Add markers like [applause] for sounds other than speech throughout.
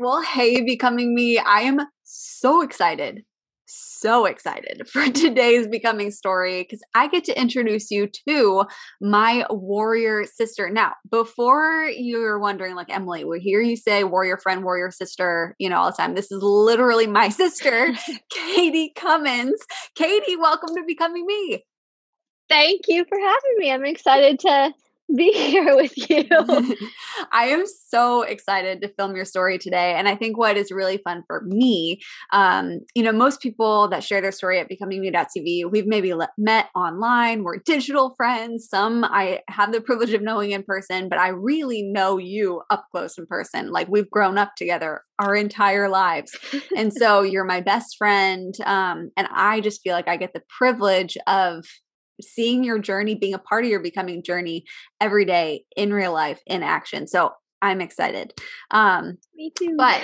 Well, hey, Becoming Me, I am so excited, so excited for [laughs] today's Becoming story because I get to introduce you to my warrior sister. Now, before you're wondering, like, Emily, we hear you say warrior friend, warrior sister, you know, all the time. This is literally my [laughs] sister, [laughs] Katie Cummins. Katie, welcome to Becoming Me. Thank you for having me. I'm excited to be [laughs] here with you. [laughs] I am so excited to film your story today. And I think what is really fun for me, um, you know, most people that share their story at becomingme.tv, we've maybe met online, we're digital friends. Some I have the privilege of knowing in person, but I really know you up close in person. Like we've grown up together our entire lives. and so [laughs] you're my best friend. Um, and I just feel like I get the privilege of seeing your journey, being a part of your becoming journey every day in real life, in action. So I'm excited. Um, Me too. But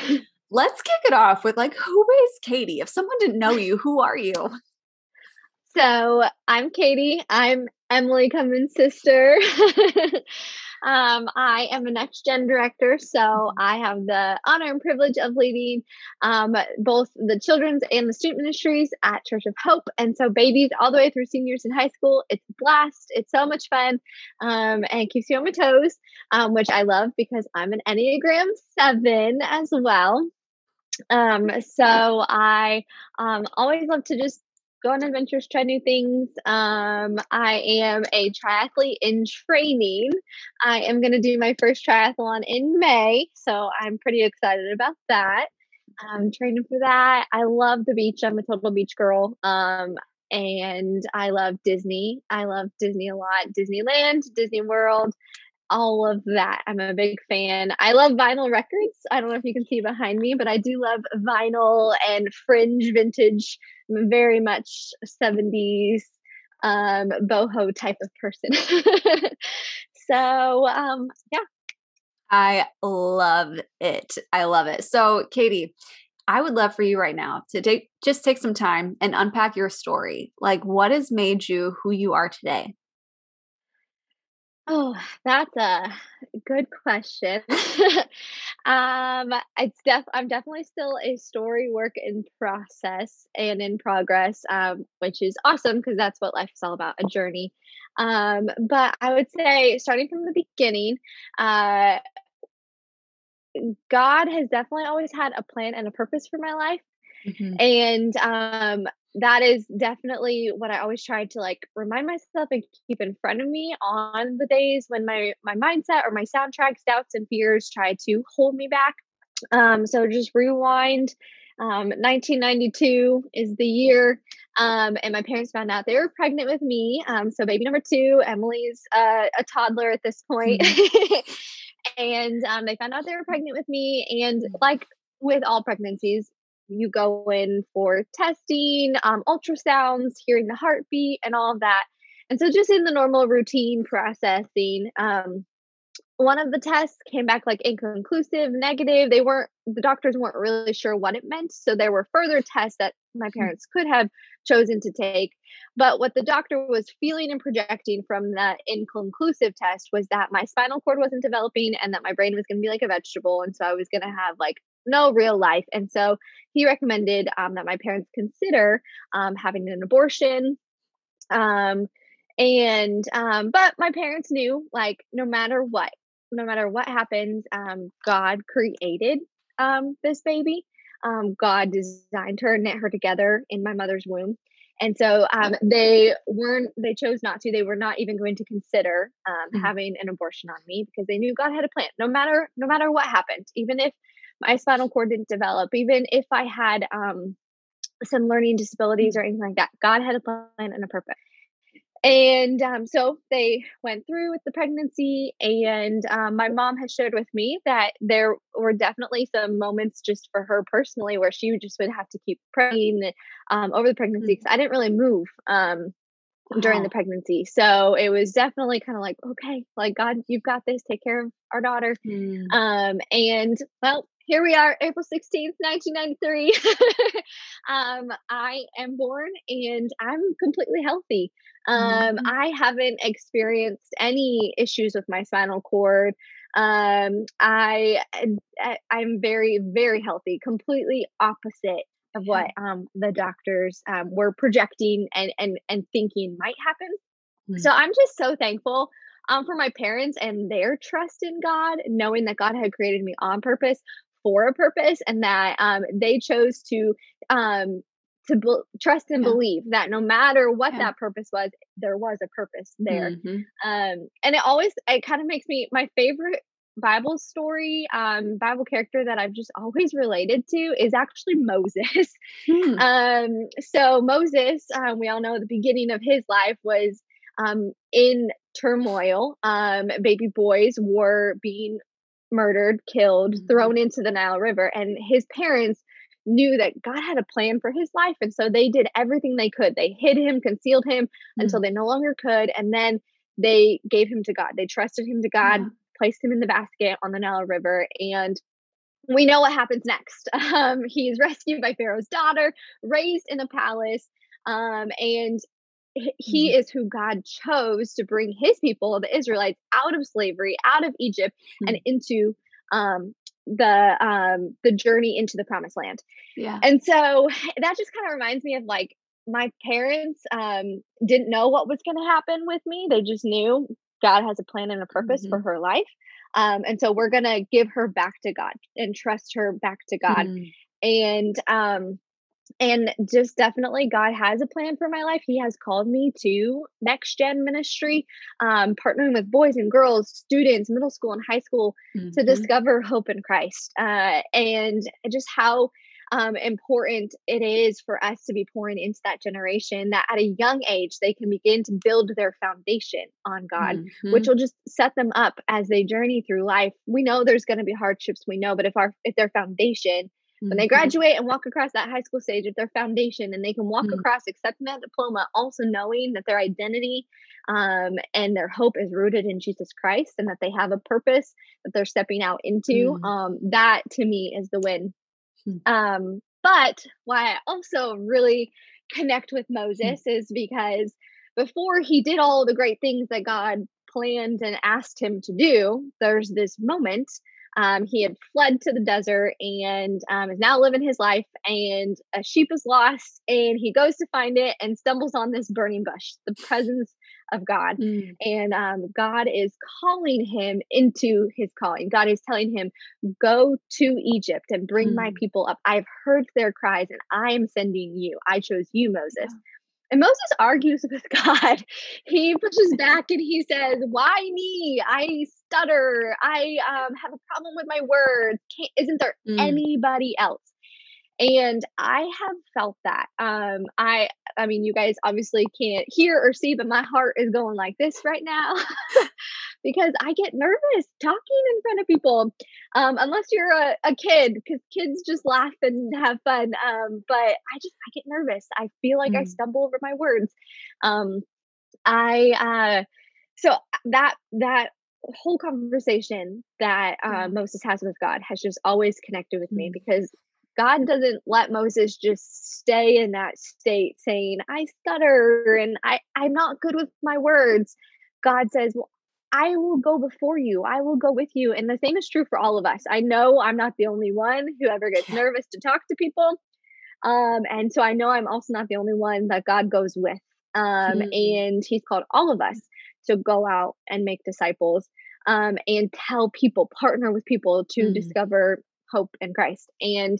let's kick it off with like, who is Katie? If someone didn't know you, who are you? So I'm Katie. I'm Emily Cummins' sister. [laughs] Um, I am a next gen director, so. I have the honor and privilege of leading um, both the children's and the student ministries at Church of Hope. And so, babies all the way through seniors in high school, it's a blast. It's so much fun um, and keeps you on my toes, um, which I love because I'm an Enneagram 7 as well. Um, so I um, always love to just go on adventures, try new things. Um, I am a triathlete in training. I am going to do my first triathlon in May, so I'm pretty excited about that. I'm training for that. I love the beach. I'm a total beach girl. Um, and I love Disney. I love Disney a lot. Disneyland, Disney World, all of that. I'm a big fan. I love vinyl records. I don't know if you can see behind me, but I do love vinyl and fringe vintage. I'm very much 70s um, boho type of person. [laughs] so, um, yeah. I love it. I love it. So, Katie, I would love for you right now to take just take some time and unpack your story. Like what has made you who you are today? Oh, that's a good question. [laughs] um, it's def I'm definitely still a story work in process and in progress, um, which is awesome because that's what life is all about, a journey. Um, but I would say starting from the beginning, uh, God has definitely always had a plan and a purpose for my life. Mm-hmm. And um, that is definitely what I always try to like remind myself and keep in front of me on the days when my my mindset or my soundtracks, doubts and fears try to hold me back. Um, so just rewind. Um, 1992 is the year, um, and my parents found out they were pregnant with me. Um, so baby number two, Emily's uh, a toddler at this point. Mm-hmm. [laughs] and um, they found out they were pregnant with me, and like with all pregnancies, you go in for testing, um, ultrasounds, hearing the heartbeat, and all of that. And so, just in the normal routine processing, um, one of the tests came back like inconclusive, negative. They weren't, the doctors weren't really sure what it meant. So, there were further tests that my hmm. parents could have chosen to take. But what the doctor was feeling and projecting from that inconclusive test was that my spinal cord wasn't developing and that my brain was going to be like a vegetable. And so I was going to have like no real life. And so he recommended um, that my parents consider um, having an abortion. Um, and um, but my parents knew like no matter what, no matter what happens, um, God created um, this baby. Um, God designed her knit her together in my mother's womb. And so um, they weren't, they chose not to. They were not even going to consider um, mm-hmm. having an abortion on me because they knew God had a plan. No matter, no matter what happened, even if my spinal cord didn't develop, even if I had um, some learning disabilities or anything like that, God had a plan and a purpose. And um, so they went through with the pregnancy, and um, my mom has shared with me that there were definitely some moments just for her personally where she just would have to keep praying um, over the pregnancy because mm. I didn't really move um, during the pregnancy. So it was definitely kind of like, okay, like God, you've got this, take care of our daughter. Mm. Um, and well, here we are, April 16th, 1993. [laughs] um, I am born and I'm completely healthy. Um, mm-hmm. I haven't experienced any issues with my spinal cord. Um, I, I I'm very, very healthy, completely opposite of what um, the doctors um, were projecting and, and, and thinking might happen. Mm-hmm. So I'm just so thankful um, for my parents and their trust in God, knowing that God had created me on purpose for a purpose and that um, they chose to um, to be- trust and yeah. believe that no matter what yeah. that purpose was there was a purpose there mm-hmm. um, and it always it kind of makes me my favorite bible story um bible character that i've just always related to is actually moses hmm. [laughs] um so moses um, we all know the beginning of his life was um in turmoil um baby boys were being murdered, killed, mm-hmm. thrown into the Nile River. And his parents knew that God had a plan for his life. And so they did everything they could. They hid him, concealed him mm-hmm. until they no longer could. And then they gave him to God. They trusted him to God, yeah. placed him in the basket on the Nile River. And we know what happens next. [laughs] Um, he's [laughs] rescued by Pharaoh's daughter, raised in a palace. Um, and he mm-hmm. is who God chose to bring his people, the Israelites, out of slavery, out of Egypt, mm-hmm. and into um, the um, the journey into the promised land. Yeah. And so [sighs] that just kind of reminds me of like my parents um, didn't know what was going to happen with me. They just knew God has a plan and a purpose mm-hmm. for her life. Um, and so we're going to give her back to God and trust her back to God. Mm-hmm. And um, and just definitely god has a plan for my life he has called me to next gen ministry um, partnering with boys and girls students middle school and high school mm-hmm. to discover hope in christ uh, and just how um, important it is for us to be pouring into that generation that at a young age they can begin to build their foundation on god mm-hmm. which will just set them up as they journey through life we know there's going to be hardships we know but if our if their foundation when they mm-hmm. graduate and walk across that high school stage with their foundation and they can walk mm-hmm. across accepting that diploma also knowing that their identity um, and their hope is rooted in jesus christ and that they have a purpose that they're stepping out into mm-hmm. um, that to me is the win hmm. um, but why i also really connect with hmm. moses is because before he did all the great things that god planned and asked him to do there's this moment um, he had fled to the desert and um, is now living his life. And a sheep is lost, and he goes to find it and stumbles on this burning bush, the presence of God. Mm. And um, God is calling him into his calling. God is telling him, Go to Egypt and bring mm. my people up. I've heard their cries, and I am sending you. I chose you, Moses. Yeah. And Moses argues with [laughs] God. He pushes back and he says, Why me? I stutter. I um, have a problem with my words. Can't, isn't there mm. anybody else? And I have felt that. Um, I I mean, you guys obviously can't hear or see, but my heart is going like this right now. [laughs] because I get nervous talking in front of people, um, unless you're a, a kid, because kids just laugh and have fun. Um, but I just I get nervous. I feel like mm. I stumble over my words. Um, I uh, so that that whole conversation that uh, Moses has with God has just always connected with me mm. because God doesn't let Moses just stay in that state saying, I stutter and I, I'm not good with my words. God says, Well, I will go before you. I will go with you. And the same is true for all of us. I know I'm not the only one who ever gets nervous to talk to people. Um, and so I know I'm also not the only one that God goes with. Um, mm. And He's called all of us to go out and make disciples um, and tell people, partner with people to mm. discover hope in Christ. And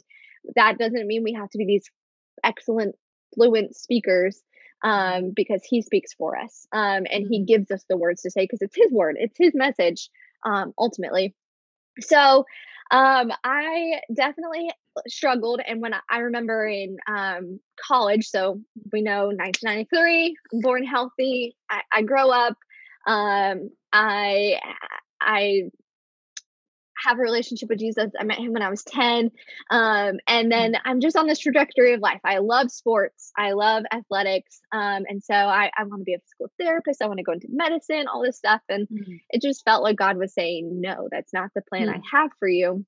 that doesn't mean we have to be these excellent, fluent speakers um, because he speaks for us um, and he mm-hmm. gives us the words to say because it's his word, it's his message um, ultimately. So um, I definitely struggled. And when I, I remember in um, college, so we know 1993, born healthy, I, I grow up. Um, I I have a relationship with Jesus. I met him when I was 10. Um, and then mm. I'm just on this trajectory of life. I love sports, I love athletics. Um, and so I, I want to be a physical therapist, I want to go into medicine, all this stuff. And mm-hmm. it just felt like God was saying, No, that's not the plan mm-hmm. I have for you.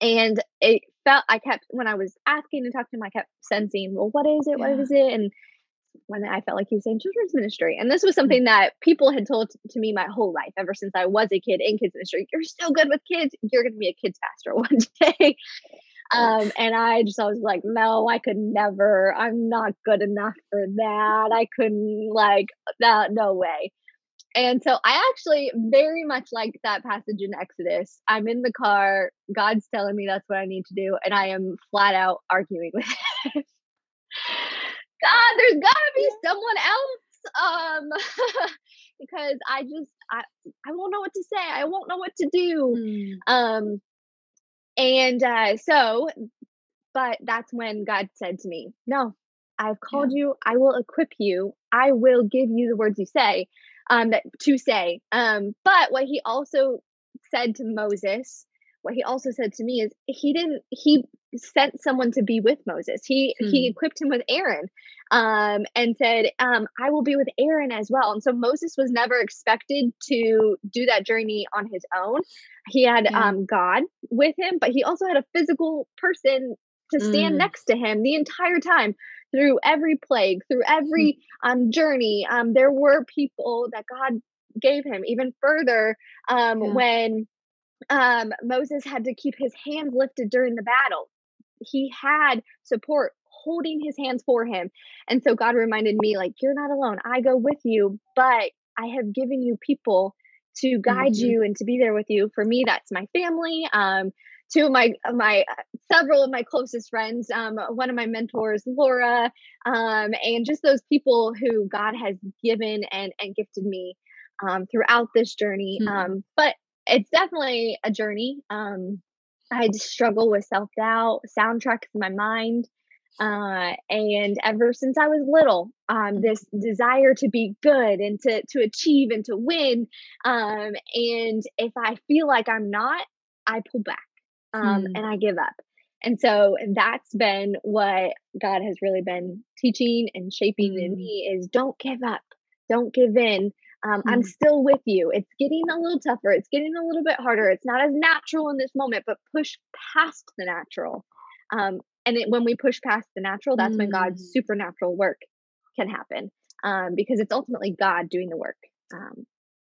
And it felt, I kept, when I was asking and talking to him, I kept sensing, Well, what is it? Yeah. What is it? And when I felt like he was saying children's ministry. And this was mm. something that people had told to me my whole life, ever since I was a kid in kids ministry. You're so good with kids. You're going to be a kids pastor [laughs] one day. Um, and I just I was like, no, I could never. I'm not good enough for that. I couldn't like that. No way. And so I actually very much like that passage in Exodus. I'm in the car. God's telling me that's what I need to do, and I am flat out arguing with [laughs] it. God, there's gotta be someone else. Um, [laughs] because I just I I won't know what to say. I won't know what to do. Mm. Um, and uh, so, but that's when God said to me, "No, I've called yeah. you. I will equip you. I will give you the words you say, um, that to say. Um, but what He also said to Moses what he also said to me is he didn't he sent someone to be with Moses. He hmm. he equipped him with Aaron um, and said, um, I will be with Aaron as well. And so Moses was never expected to do that journey on his own. He had yeah. um, God with him, but he also had a physical person to stand mm. next to him the entire time through every plague, through every mm. um, journey. Um, there were people that God gave him even further um, yeah. when um, Moses had to keep his hands lifted during the battle. He had support holding his hands for him. And so God reminded me, like, you're not alone. I go with you, but I have given you people to guide mm-hmm. you and to be there with you. For me, that's my family. Um, two of my my uh, several of my closest friends um, one of my mentors laura um, and just those people who god has given and and gifted me um, throughout this journey mm-hmm. but it's definitely a journey. Um, I struggle with self doubt, soundtracks in my mind. Uh, and ever since I was little, um, this desire to be good and to to achieve and to win. Um, and if I feel like I'm not, I pull back um, hmm. and I give up. And so that's been what God has really been teaching and shaping in hmm. me is don't give up, don't give in. Um, mm-hmm. I'm still with you. It's getting a little tougher. It's getting a little bit harder. It's not as natural in this moment, but push past the natural. Um, and it, when we push past the natural, that's mm-hmm. when God's mm. supernatural work can happen um, because it's ultimately God doing the work. Um,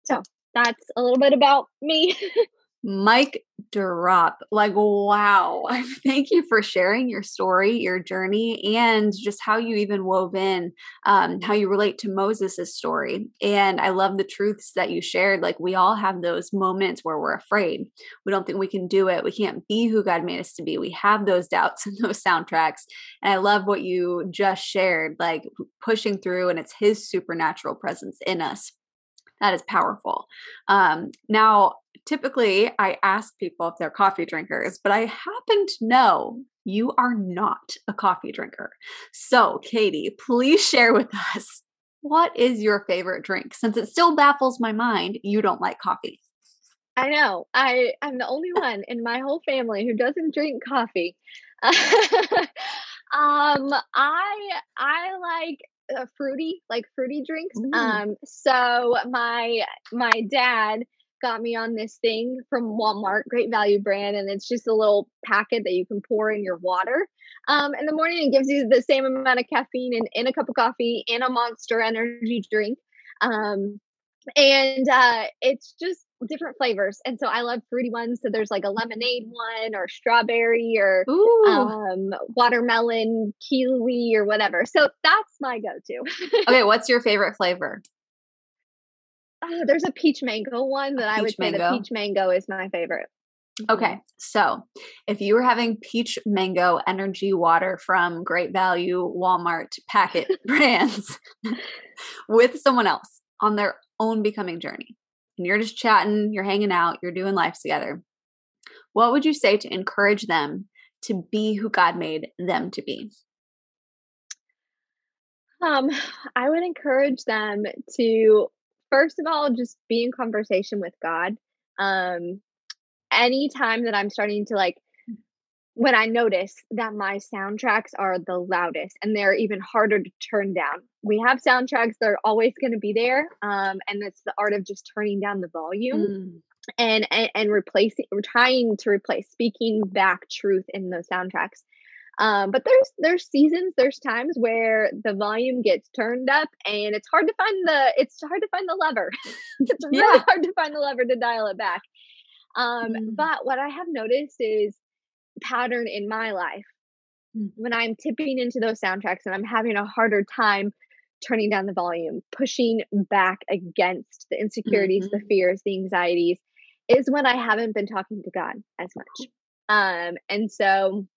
so that's a little bit about me. [laughs] mic drop. Like, wow. [laughs] Thank you for sharing your story, your journey, and just how you even wove in um, how you relate to Moses' story. And I love the truths that you shared. Like, we all have those moments where we're afraid. We don't think we can do it. We can't be who God made us to be. We have those doubts [laughs] and those soundtracks. And I love what you just shared, like pushing through, and it's His supernatural presence in us that is powerful. Um, now, typically I ask people if they're coffee drinkers, but I happen to know you are not a coffee drinker. So, Katie, please share with us what is your favorite drink since it still baffles my mind you don't like coffee. I know. I I'm the only [laughs] one in my whole family who doesn't drink coffee. [laughs] um I I like uh, fruity, like fruity drinks. Mm. Um, so my my dad got me on this thing from Walmart, great value brand, and it's just a little packet that you can pour in your water. Um, in the morning, it gives you the same amount of caffeine in, in a cup of coffee in a Monster Energy drink. Um, and uh, it's just different flavors. And so I love fruity ones. So there's like a lemonade one or strawberry or um, watermelon, kiwi or whatever. So that's my go-to. okay, [laughs] what's your favorite flavor? Uh, there's a peach mango one that I would say the peach mango is my favorite. Okay, mm-hmm. so if you were having peach mango energy water from Great Value, Walmart packet [laughs] brands [laughs] with someone else on their own becoming journey, and you're just chatting, you're hanging out, you're doing life together, what would you say to encourage them to be who God made them to be? Um, [sighs] I would encourage them to first of all just be in conversation with God. Um, anytime that I'm starting to like when I notice that my soundtracks are the loudest and they're even harder to turn down. We have soundtracks that are always going to be there, um, and it's the art of just turning down the volume mm. and, and and replacing, trying to replace speaking back truth in those soundtracks. Um, but there's there's seasons, there's times where the volume gets turned up, and it's hard to find the it's hard to find the lever. [laughs] it's really yeah. hard to find the lever to dial it back. Um, mm. But what I have noticed is pattern in my life mm. when I'm tipping into those soundtracks and I'm having a harder time turning down the volume, pushing back against the insecurities, mm-hmm. the fears, the anxieties, is when I haven't been talking to God as much. Um, and so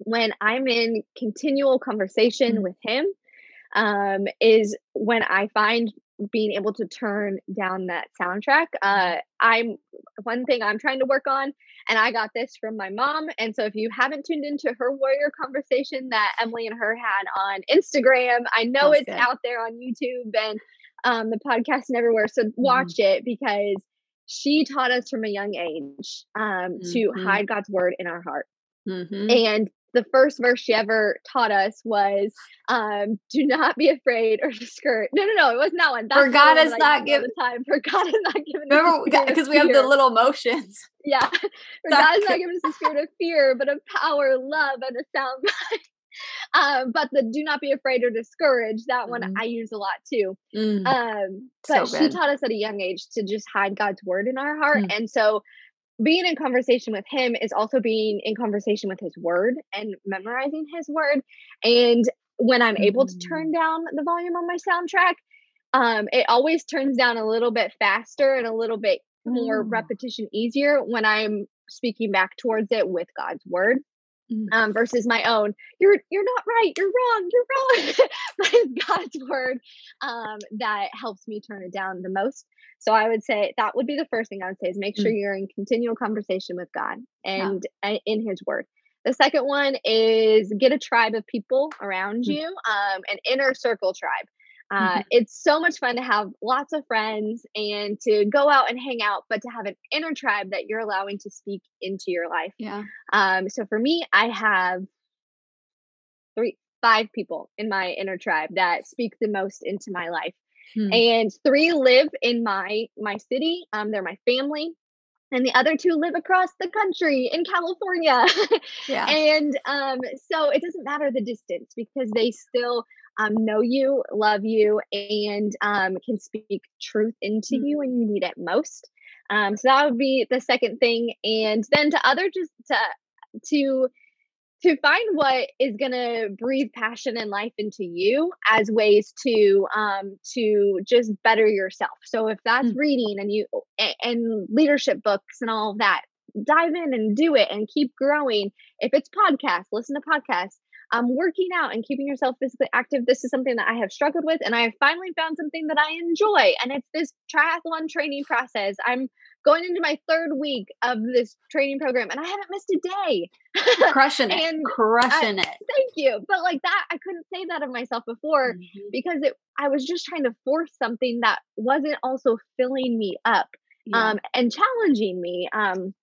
when I'm in continual conversation mm-hmm. with Him, um, is when I find being able to turn down that soundtrack. Uh, I'm one thing I'm trying to work on, and I got this from my mom. And so, if you haven't tuned into her warrior conversation that Emily and her had on Instagram, I know That's it's good. out there on YouTube and um, the podcast and everywhere. So mm-hmm. watch mm-hmm. it because she taught us from a young age um, mm-hmm. to hide God's word in our heart. Mm-hmm. And the first verse she ever taught us was um do not be afraid or [laughs] discouraged. No no no it wasn't that one. That's for god has not given time. For god has not given remember because we have the little motions. Yeah. [laughs] For god has not given us a spirit of fear but of power love and a sound [laughs] mind. Um, but the do not be afraid or discouraged that one mm. i use a lot too. Mm. um, but so she taught us at a young age to just hide god's word in our heart mm. and so being in conversation with him is also being in conversation with his word and memorizing his word. And when I'm able to turn mm. down the volume on my soundtrack, um, it always turns down a little bit faster and a little bit more mm. repetition easier when I'm speaking back towards it with God's word. Mm. Um, versus my own, you're you're not right, you're wrong, you're wrong. [laughs] but it's God's word um, that helps me turn it down the most. So I would say that would be the first thing I would say is make sure mm. you're in continual conversation with God and yeah. in His Word. The second one is get a tribe of people around mm. you, um, an inner circle tribe. Uh, mm-hmm. It's so much fun to have lots of friends and to go out and hang out, but to have an inner tribe that you're allowing to speak into your life. Yeah. Um, so for me, I have three, five people in my inner tribe that speak the most into my life. Hmm. And three live in my my city. Um, they're my family. And the other two live across the country in California. [laughs] yeah. And um, so it doesn't matter the distance because they still um, know you, love you, and um, can speak truth into mm-hmm. you when you need it most. Um, so that would be the second thing. And then to other just to to to find what is going to breathe passion and life into you as ways to um to just better yourself so if that's mm-hmm. reading and you and leadership books and all of that dive in and do it and keep growing if it's podcasts listen to podcasts um, working out and keeping yourself physically active this is something that i have struggled with and i have finally found something that i enjoy and it's this triathlon training process i'm going into my third week of this training program and I haven't missed a day. [laughs] Crushing it. crushing I, it. Thank you. But like that, I couldn't say that of myself before mm-hmm. because it I was just trying to force something that wasn't also filling me up yeah. um, and challenging me. Um,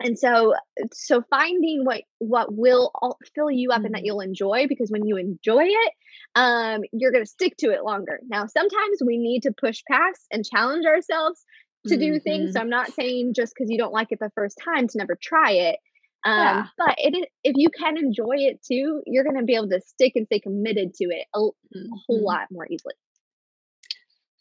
and so so finding what what will fill you up mm-hmm. and that mm-hmm. you'll enjoy because when you enjoy it um you're going to stick to it longer now sometimes we need to push past and challenge ourselves to do mm-hmm. things. So I'm not saying just because you don't like it the first time to never try it. Um, yeah. But it if you can enjoy it too, you're going to be able to stick and stay committed to it a, mm-hmm. a whole mm-hmm. lot more easily.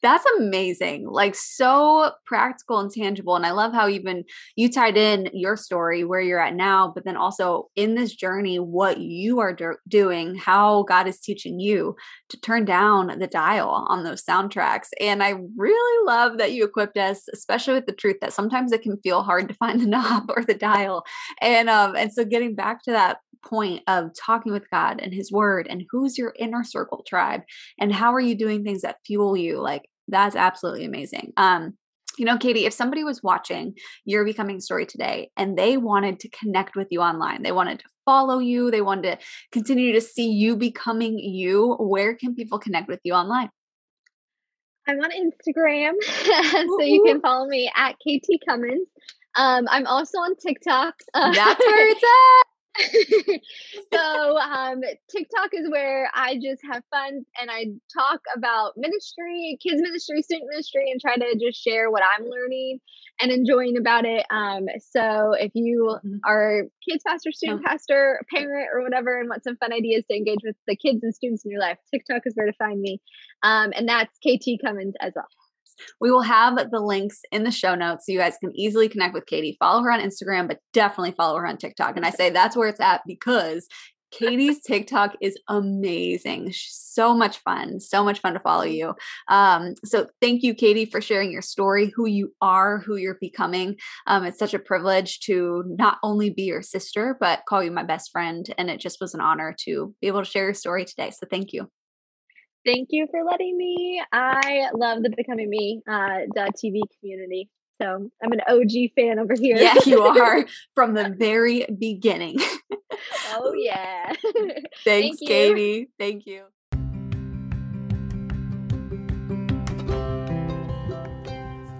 That's amazing. Like so practical and tangible. And I love how even you tied in your story where you're at now, but then also in this journey, what you are do- doing, how God is teaching you to turn down the dial on those soundtracks. And I really love that you equipped us, especially with the truth that sometimes it can feel hard to find the [laughs] knob or the dial. And um, and so getting back to that point of talking with God and his word and who's your inner circle tribe and how are you doing things that fuel you like that's absolutely amazing. Um, you know, Katie, if somebody was watching your becoming story today and they wanted to connect with you online, they wanted to follow you, they wanted to continue to see you becoming you, where can people connect with you online? I'm on Instagram, [laughs] so you can follow me at KT Cummins. Um, I'm also on TikTok. That's where [laughs] it's at. [laughs] so um, TikTok is where I just have fun and I talk about ministry, kids ministry, student ministry, and try to just share what I'm learning and enjoying about it. Um, so if you mm-hmm. are kids pastor, student pastor, parent, or whatever, and want some fun ideas to engage with the kids and students in your life, TikTok is where to find me. Um, and that's KT Cummins as well. We will have the links in the show notes so you guys can easily connect with Katie. Follow her on Instagram, but definitely follow her on TikTok. And I say that's where it's at because Katie's [laughs] TikTok is amazing. She's so much fun, so much fun to follow you. Um, so thank you, Katie, for sharing your story, who you are, who you're becoming. Um, it's such a privilege to not only be your sister, but call you my best friend. And it just was an honor to be able to share your story today. So thank you. Thank you for letting me. I love the Becoming Me uh, TV community. So I'm an OG fan over here. Yeah, you are [laughs] from the very beginning. oh, yeah. [laughs] Thanks, Thank Katie. Thank you.